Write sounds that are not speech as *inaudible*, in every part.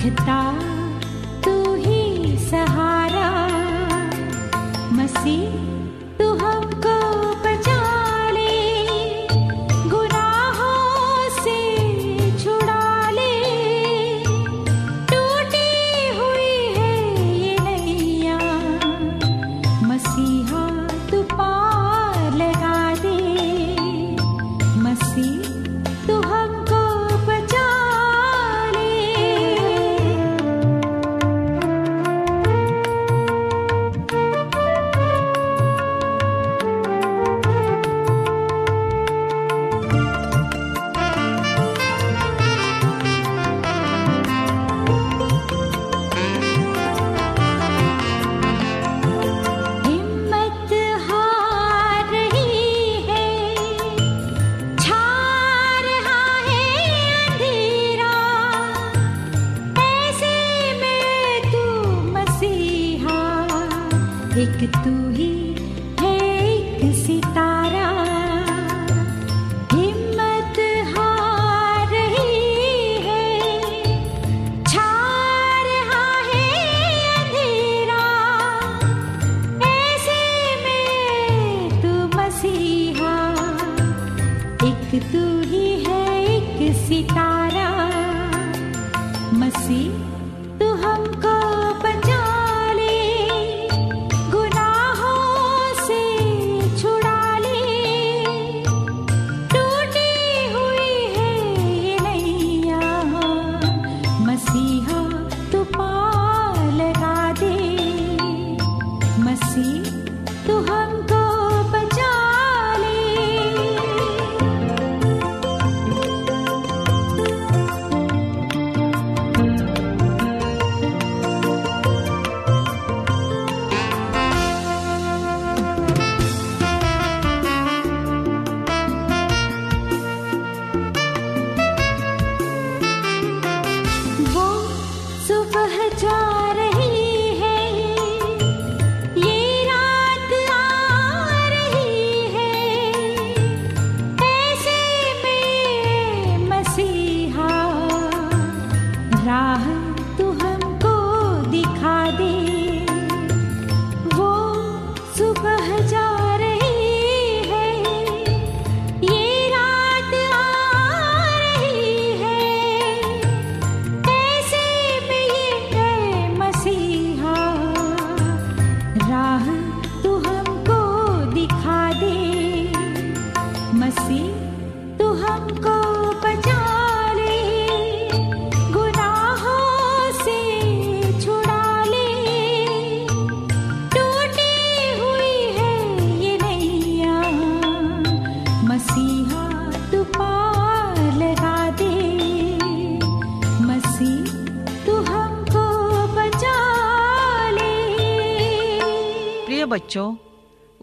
दिखता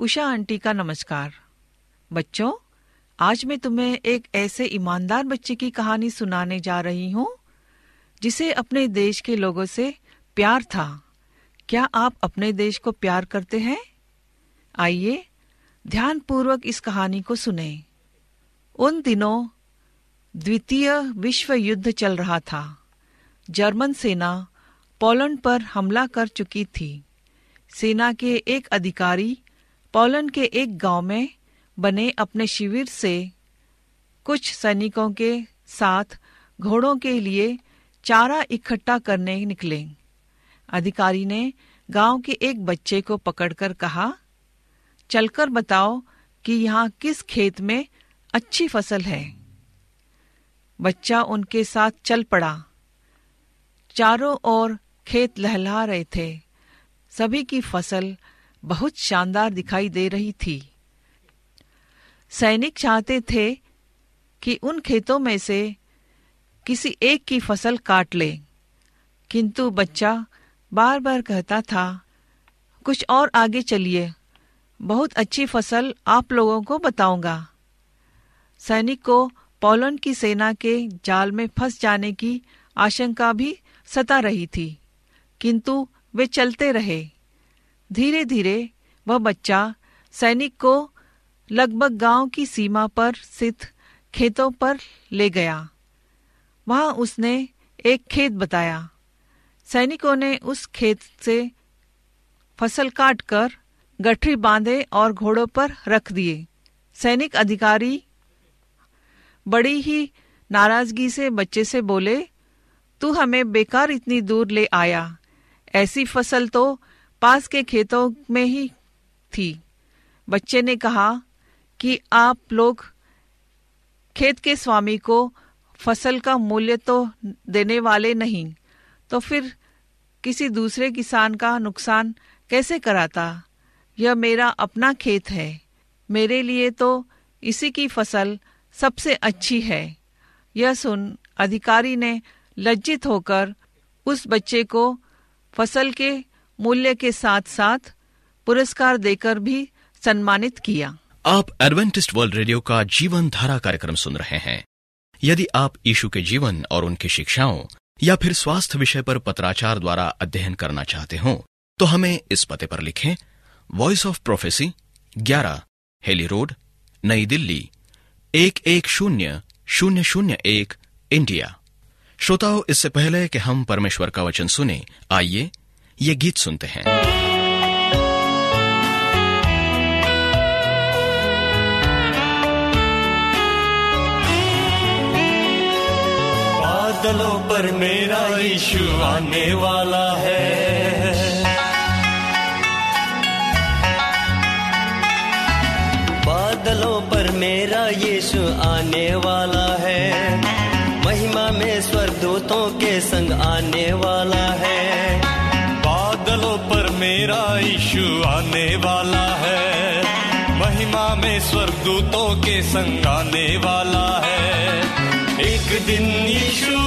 उषा आंटी का नमस्कार। बच्चों, आज मैं तुम्हें एक ऐसे ईमानदार बच्चे की कहानी सुनाने जा रही हूँ, जिसे अपने देश के लोगों से प्यार था। क्या आप अपने देश को प्यार करते हैं? आइए ध्यान पूर्वक इस कहानी को सुने। उन दिनों द्वितीय विश्व युद्ध चल रहा था। जर्मन सेना पोलैंड पर हमला कर चुकी थी। सेना के एक अधिकारी पोलैंड के एक गाँव में बने अपने शिविर से कुछ सैनिकों के साथ घोड़ों के लिए चारा इकट्ठा करने निकले। अधिकारी ने गाँव के एक बच्चे को पकड़कर कहा, चलकर बताओ कि यहाँ किस खेत में अच्छी फ़सल है? बच्चा उनके साथ चल पड़ा। चारों ओर खेत लहला रहे थे। सभी की फ़सल बहुत शानदार दिखाई दे रही थी। सैनिक चाहते थे कि उन खेतों में से किसी एक की फ़सल काट ले। किंतु बच्चा बार बार कहता था, कुछ और आगे चलिए, बहुत अच्छी फ़सल आप लोगों को बताऊँगा। सैनिक को पोलैंड की सेना के जाल में फंस जाने की आशंका भी सता रही थी, किंतु वे चलते रहे। धीरे धीरे वह बच्चा सैनिक को लगभग गाँव की सीमा पर स्थित खेतों पर ले गया। वहाँ उसने एक खेत बताया। सैनिकों ने उस खेत से फ़सल काट कर गठरी बांधे और घोड़ों पर रख दिए। सैनिक अधिकारी बड़ी ही नाराज़गी से बच्चे से बोले, तू हमें बेकार इतनी दूर ले आया। ऐसी फ़सल तो पास के खेतों में ही थी। बच्चे ने कहा कि आप लोग खेत के स्वामी को फ़सल का मूल्य तो देने वाले नहीं तो फिर किसी दूसरे किसान का नुकसान कैसे कराता? यह मेरा अपना खेत है। मेरे लिए तो इसी की फ़सल सबसे अच्छी है। यह सुन अधिकारी ने लज्जित होकर उस बच्चे को फ़सल के मूल्य के साथ साथ पुरस्कार देकर भी सम्मानित किया। आप एडवेंटिस्ट वर्ल्ड रेडियो का जीवन धारा कार्यक्रम सुन रहे हैं। यदि आप यीशु के जीवन और उनकी शिक्षाओं या फिर स्वास्थ्य विषय पर पत्राचार द्वारा अध्ययन करना चाहते हो तो हमें इस पते पर लिखें voice of prophecy 11 Hailey road Nai Delhi, एक एक शून्य शून्य शून्य एक इंडिया श्रोताओं, इससे पहले कि हम परमेश्वर का वचन सुने, आइए ये गीत सुनते हैं। बादलों पर मेरा यीशु आने वाला है। बादलों पर मेरा यीशु आने वाला है। महिमा में स्वर्गदूतों के संग आने वाला है। मेरा यीशु आने वाला है। महिमा में स्वर्गदूतों के संग आने वाला है। एक दिन यीशु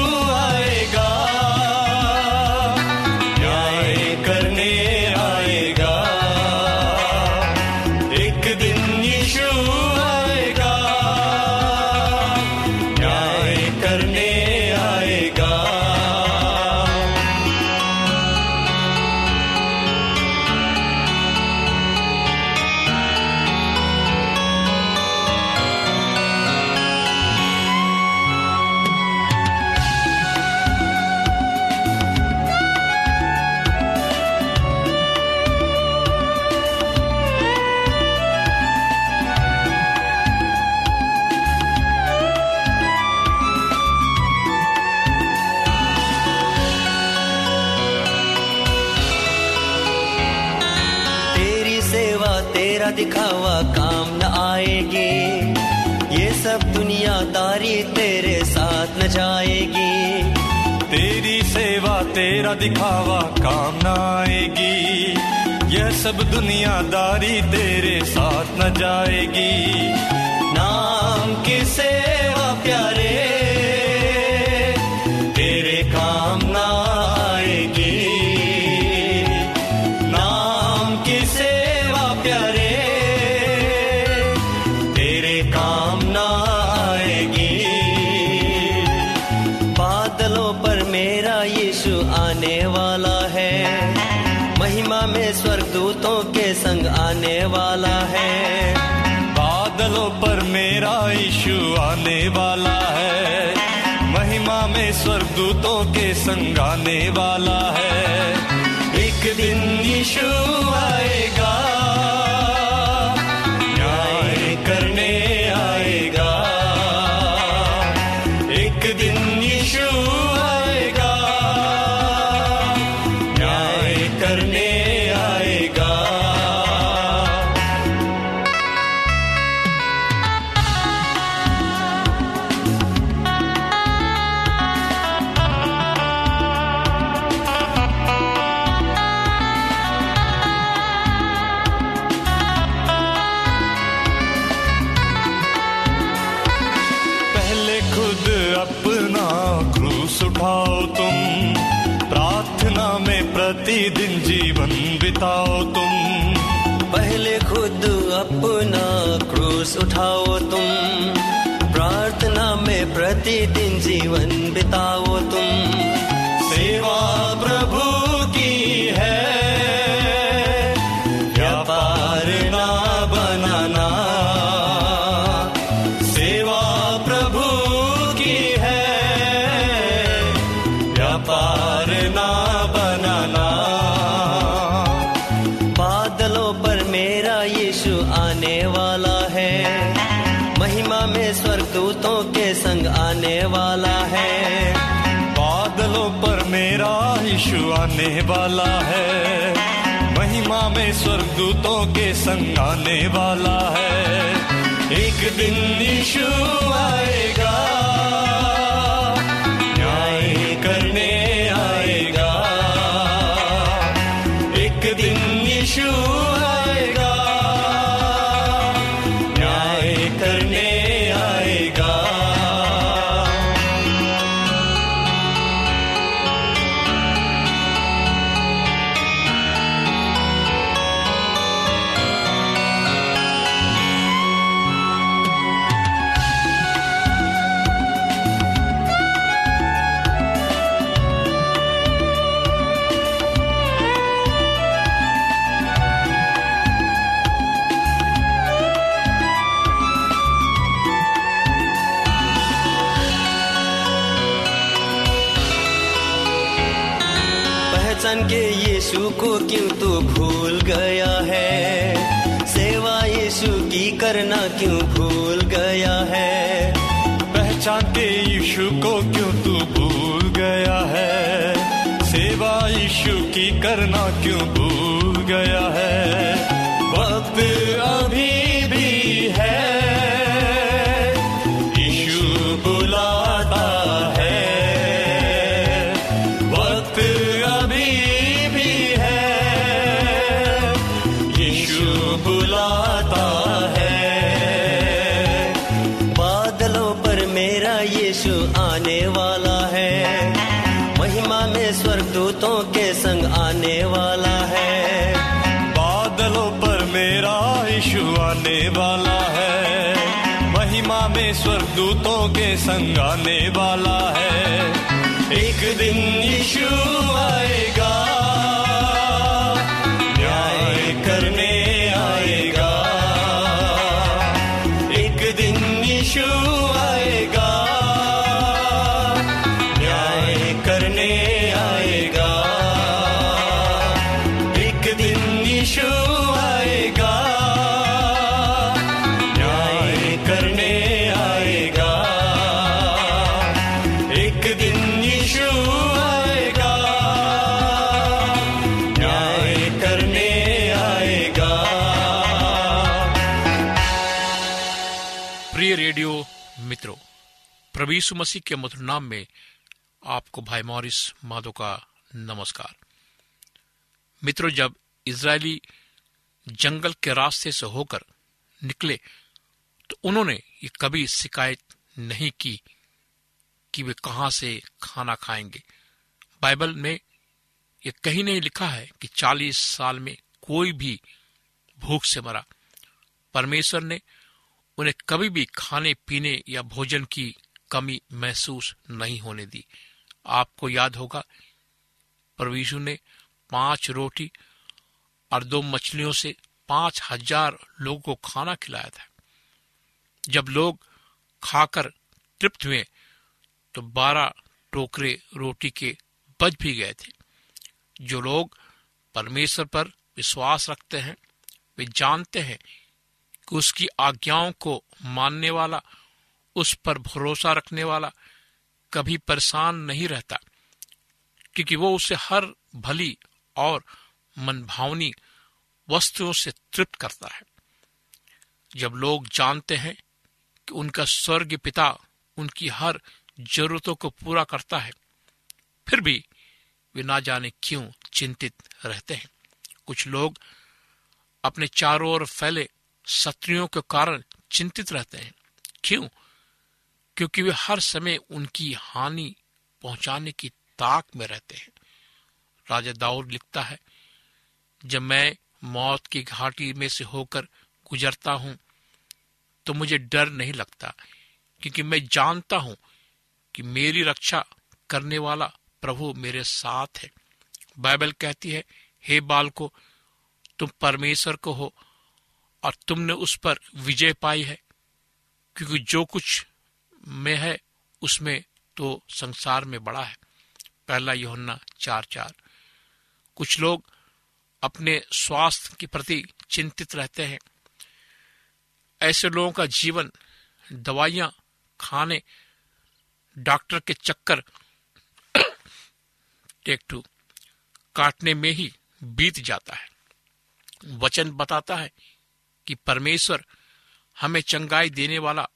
सब दुनियादारी तेरे साथ न जाएगी। संगाने वाला है। एक दिन यीशु आए वाला है। महिमा में स्वर्गदूतों के संग आने वाला है। एक दिन निशु आएगा। स्वर्गदूतों के संग आने वाला है। एक दिन यीशु यीशु मसीह के मधुर नाम में आपको भाई मॉरिस माधो का नमस्कार। मित्रों, जब इज़राइली जंगल के रास्ते से होकर निकले तो उन्होंने ये कभी शिकायत नहीं की कि वे कहाँ से खाना खाएँगे। बाइबल में ये कहीं नहीं लिखा है कि चालीस साल में कोई भी भूख से मरा। परमेश्वर ने उन्हें कभी भी खाने, पीने या भोजन की कमी महसूस नहीं होने दी। आपको याद होगा परवीशु ने पाँच रोटी और दो मछलियों से पाँच हज़ार लोगों को खाना खिलाया था। जब लोग खाकर तृप्त हुए तो बारह टोकरे रोटी के बच भी गए थे। जो लोग परमेश्वर पर विश्वास रखते हैं, वे जानते हैं कि उसकी आज्ञाओं को मानने वाला उस पर भरोसा रखने वाला कभी परेशान नहीं रहता, क्योंकि वो उसे हर भली और मनभावनी वस्तुओं से तृप्त करता है। जब लोग जानते हैं कि उनका स्वर्ग पिता उनकी हर जरूरतों को पूरा करता है, फिर भी वे ना जाने क्यों चिंतित रहते हैं। कुछ लोग अपने चारों ओर फैले शत्रुओं के कारण चिंतित रहते हैं। क्यों? क्योंकि वे हर समय उनकी हानि पहुँचाने की ताक में रहते हैं। राजा दाऊद लिखता है, जब मैं मौत की घाटी में से होकर गुजरता हूँ तो मुझे डर नहीं लगता, क्योंकि मैं जानता हूँ कि मेरी रक्षा करने वाला प्रभु मेरे साथ है। बाइबल कहती है, हे बाल को तुम परमेश्वर को हो और तुमने उस पर विजय पाई है, क्योंकि जो कुछ में है, उसमें तो संसार में बड़ा है। पहला योहन्ना चार चार। कुछ लोग अपने स्वास्थ्य के प्रति चिंतित रहते हैं। ऐसे लोगों का जीवन, दवाइयाँ, खाने, डॉक्टर के चक्कर *clears throat* टेक टू काटने में ही बीत जाता है। वचन बताता है कि परमेश्वर हमें चंगाई देने वाला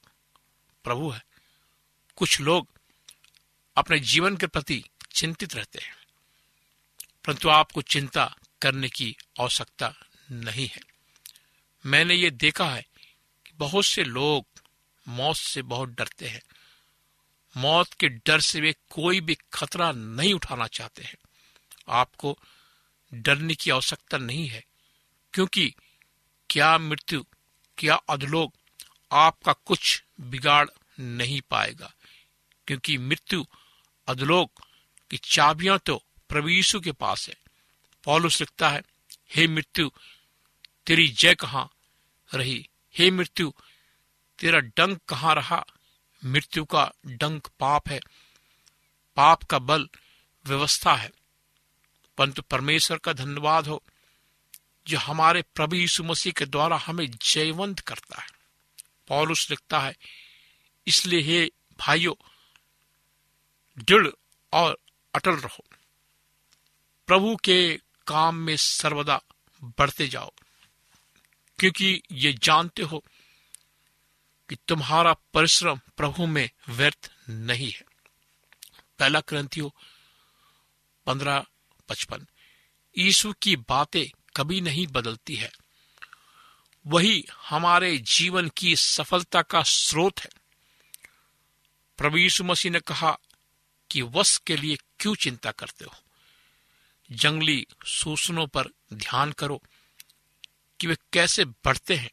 प्रभु है। कुछ लोग अपने जीवन के प्रति चिंतित रहते हैं, परंतु आपको चिंता करने की आवश्यकता नहीं है। मैंने ये देखा है कि बहुत से लोग मौत से बहुत डरते हैं। मौत के डर से वे कोई भी खतरा नहीं उठाना चाहते हैं। आपको डरने की आवश्यकता नहीं है, क्योंकि क्या मृत्यु, क्या अधलोक आपका कुछ बिगाड़ नहीं पाएगा। क्योंकि मृत्यु अधलोक की चाबियाँ तो प्रभु के पास है। पॉलुस लिखता है, हे मृत्यु, तेरी जय कहाँ रही? हे मृत्यु, तेरा डंक कहाँ रहा? मृत्यु का डंक पाप है। पाप का बल व्यवस्था है। परंतु परमेश्वर का धन्यवाद हो, जो हमारे प्रभु यीशु मसीह के द्वारा हमें जयवंत करता है। पौलुस लिखता है, इसलिए हे भाइयों दृढ़ और अटल रहो। प्रभु के काम में सर्वदा बढ़ते जाओ, क्योंकि ये जानते हो कि तुम्हारा परिश्रम प्रभु में व्यर्थ नहीं है। पहला क्रंथियो पंद्रह पचपन, यीशु की बातें कभी नहीं बदलती है। वही हमारे जीवन की सफलता का स्रोत है। प्रभु यीशु मसीह ने कहा कि वस के लिए क्यों चिंता करते हो? जंगली सूचनों पर ध्यान करो कि वे कैसे बढ़ते हैं।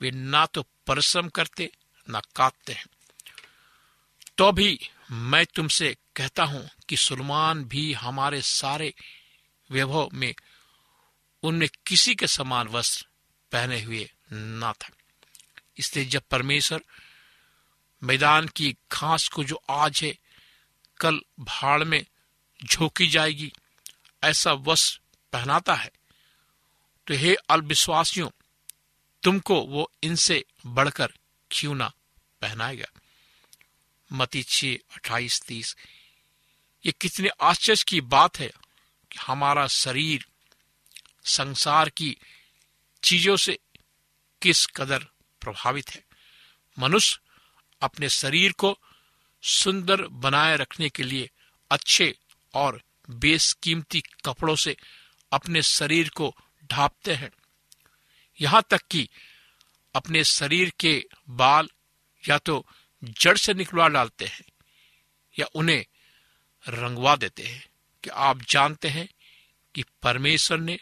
वे ना तो परिश्रम करते, ना काटते हैं। तो भी मैं तुमसे कहता हूँ कि सुलमान भी हमारे सारे वैभव में उनमें किसी के समान वस्त्र पहने हुए ना था। इसलिए जब परमेश्वर मैदान की घास को जो आज है कल भाड़ में झोंकी जाएगी, ऐसा वस्त्र पहनाता है। तो हे अल्पविश्वासियों, तुमको वो इनसे बढ़कर क्यों ना पहनाएगा? मती छ, अट्ठाईस, तीस। ये कितने आश्चर्य की बात है कि हमारा शरीर संसार की चीज़ों से किस कदर प्रभावित है। मनुष्य अपने शरीर को सुंदर बनाए रखने के लिए अच्छे और बेसकीमती कपड़ों से अपने शरीर को ढापते हैं। यहाँ तक कि अपने शरीर के बाल या तो जड़ से निकलवा डालते हैं या उन्हें रंगवा देते हैं कि आप जानते हैं कि परमेश्वर ने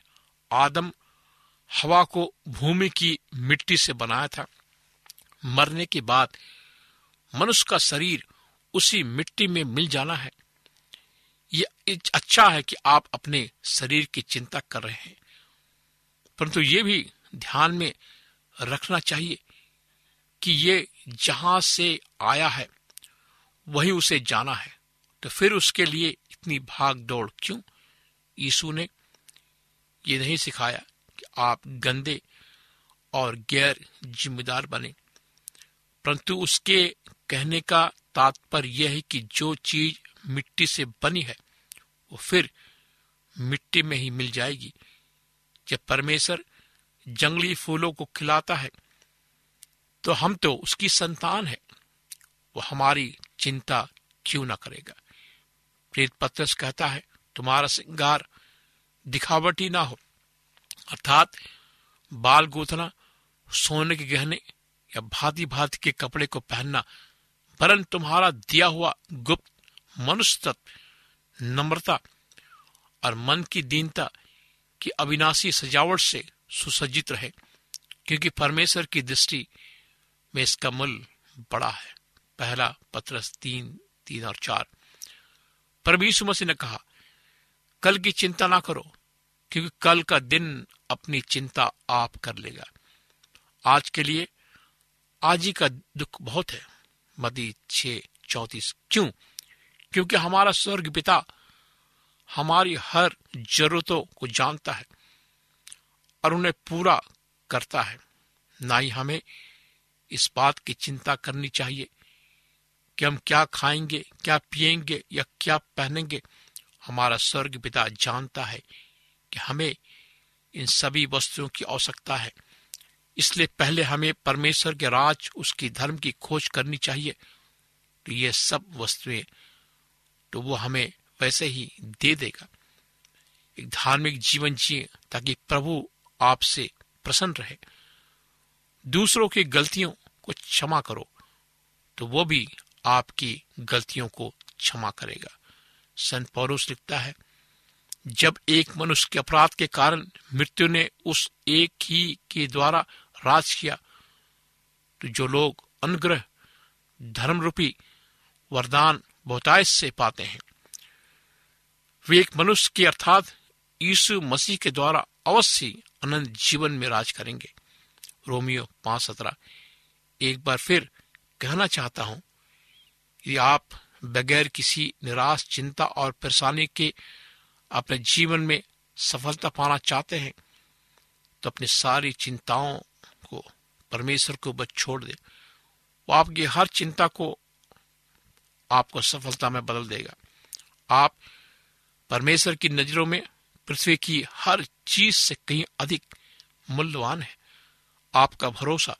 आदम हवा को भूमि की मिट्टी से बनाया था। मरने के बाद मनुष्य का शरीर उसी मिट्टी में मिल जाना है। यह अच्छा है कि आप अपने शरीर की चिंता कर रहे हैं। परंतु ये भी ध्यान में रखना चाहिए कि ये जहाँ से आया है, वही उसे जाना है। तो फिर उसके लिए इतनी भाग दौड़ क्यों? यीशु ने ये नहीं सिखाया कि आप गंदे और गैर जिम्मेदार बने। परंतु उसके कहने का तात्पर्य यह है कि जो चीज़ मिट्टी से बनी है, वो फिर मिट्टी में ही मिल जाएगी। जब परमेश्वर जंगली फूलों को खिलाता है तो हम तो उसकी संतान है। वो हमारी चिंता क्यों ना करेगा? प्रेत पत्रस कहता है, तुम्हारा श्रृंगार दिखावटी ना हो। अर्थात बाल गोथना, सोने के गहने या भांति भांति के कपड़े को पहनना वरन तुम्हारा दिया हुआ गुप्त मनुष्य तत्व नम्रता और मन की दीनता की अविनाशी सजावट से सुसज्जित रहे, क्योंकि परमेश्वर की दृष्टि में इसका मूल बड़ा है। पहला पत्रस तीन तीन और चार। पर यीशु मसीह ने कहा, कल की चिंता ना करो, क्योंकि कल का दिन अपनी चिंता आप कर लेगा। आज के लिए आज ही का दुख बहुत है। मदी छ चौतीस। क्यों? क्योंकि हमारा स्वर्ग पिता हमारी हर जरूरतों को जानता है और उन्हें पूरा करता है। ना ही हमें इस बात की चिंता करनी चाहिए कि हम क्या खाएँगे, क्या पिएँगे या क्या पहनेंगे। हमारा स्वर्ग पिता जानता है कि हमें इन सभी वस्तुओं की आवश्यकता है। इसलिए पहले हमें परमेश्वर के राज, उसकी धर्म की खोज करनी चाहिए। तो ये सब वस्तुएँ तो वो हमें वैसे ही दे देगा। एक धार्मिक जीवन जिए, ताकि प्रभु आपसे प्रसन्न रहे। दूसरों की गलतियों को क्षमा करो तो वो भी आपकी गलतियों को क्षमा करेगा। संत पौरुष लिखता है, जब एक मनुष्य के अपराध के कारण मृत्यु ने उस एक ही के द्वारा राज किया तो जो लोग अनुग्रह धर्म रूपी वरदान, बहुतायत से पाते हैं, वे एक मनुष्य के अर्थात यीशु मसीह के द्वारा अवश्य अनंत जीवन में राज करेंगे। रोमियो पाँच सत्रह। एक बार फिर कहना चाहता हूँ यदि आप बगैर किसी निराश, चिंता और परेशानी के अपने जीवन में सफलता पाना चाहते हैं तो अपनी सारी चिंताओं को परमेश्वर को ऊपर छोड़ दे। वो आपकी हर चिंता को आपको सफलता में बदल देगा। आप परमेश्वर की नज़रों में पृथ्वी की हर चीज़ से कहीं अधिक मूल्यवान है। आपका भरोसा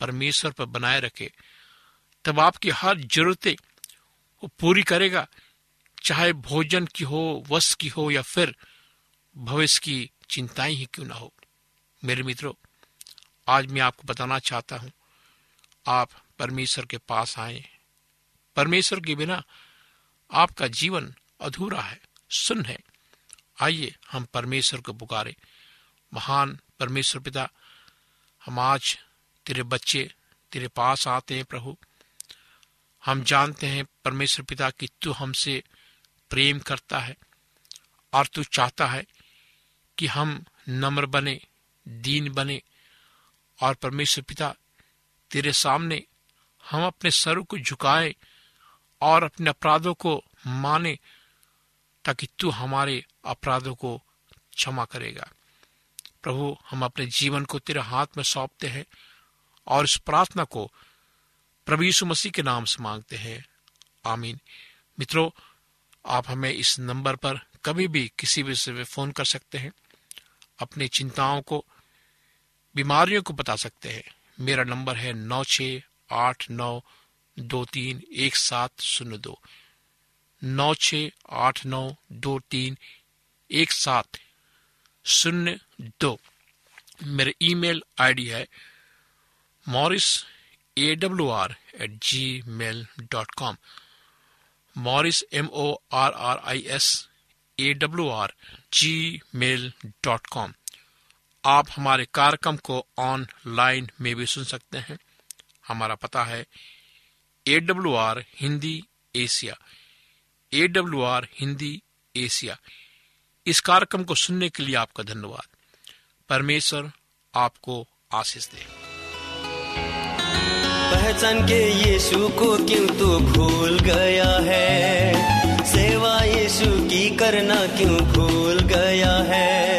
परमेश्वर पर बनाए रखे। तब आपकी हर जरूरतें वो पूरी करेगा। चाहे भोजन की हो, वस्त्र की हो, या फिर भविष्य की चिंताएँ ही क्यों ना हो। मेरे मित्रों आज मैं आपको बताना चाहता हूँ, आप परमेश्वर के पास आए। परमेश्वर के बिना आपका जीवन अधूरा है, सुन है। आइए हम परमेश्वर को पुकारे। महान परमेश्वर पिता, हम आज तेरे बच्चे, तेरे पास आते हैं प्रभु। हम जानते हैं परमेश्वर पिता कि तू हमसे प्रेम करता है और तू चाहता है कि हम नम्र बने, दीन बने और परमेश्वर पिता, तेरे सामने हम अपने सर को झुकाए और अपने अपराधों को माने, ताकि तू हमारे अपराधों को क्षमा करेगा। प्रभु, हम अपने जीवन को तेरे हाथ में सौंपते हैं और इस प्रार्थना को प्रभु यीशु मसीह के नाम से मांगते हैं। आमीन। मित्रों, आप हमें इस नंबर पर कभी भी किसी भी से फ़ोन कर सकते हैं। अपनी चिंताओं को बीमारियों को बता सकते हैं। मेरा नंबर है नौ छ आठ नौ दो तीन एक सात शून्य दो। नौ छ आठ नौ दो तीन एक सात शून्य दो। मेरे ईमेल आईडी है Morris A W R at gmail dot com. Morris M O R R I S A W R gmail dot com. आप हमारे कार्यक्रम को ऑनलाइन में भी सुन सकते हैं। हमारा पता है A W R Hindi Asia. A W R Hindi Asia. इस कार्यक्रम को सुनने के लिए आपका धन्यवाद। परमेश्वर आपको आशीष दे। पहचान के यीशु को क्यों तो भूल गया है? सेवा यीशु की करना क्यों भूल गया है?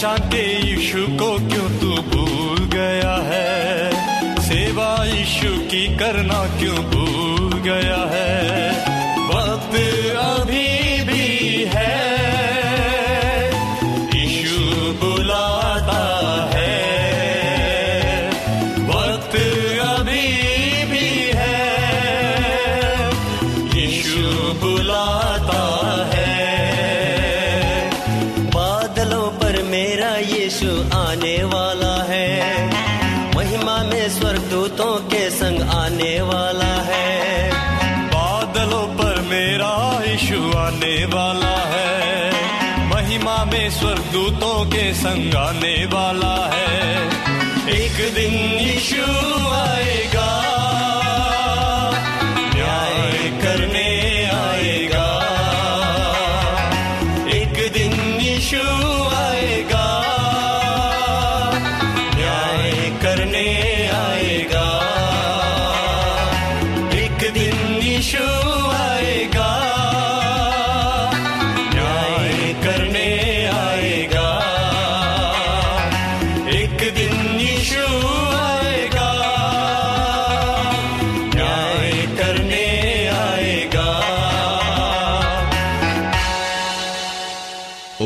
पहचानते यीशु को क्यों तू भूल गया है? सेवा यीशु की करना क्यों भूल गया है? वक्त अभी भी है। बुलाता है। अभी भी है। बुलाता महिमा में स्वर्गदूतों के संग आने वाला है। एक दिन यीशु आएगा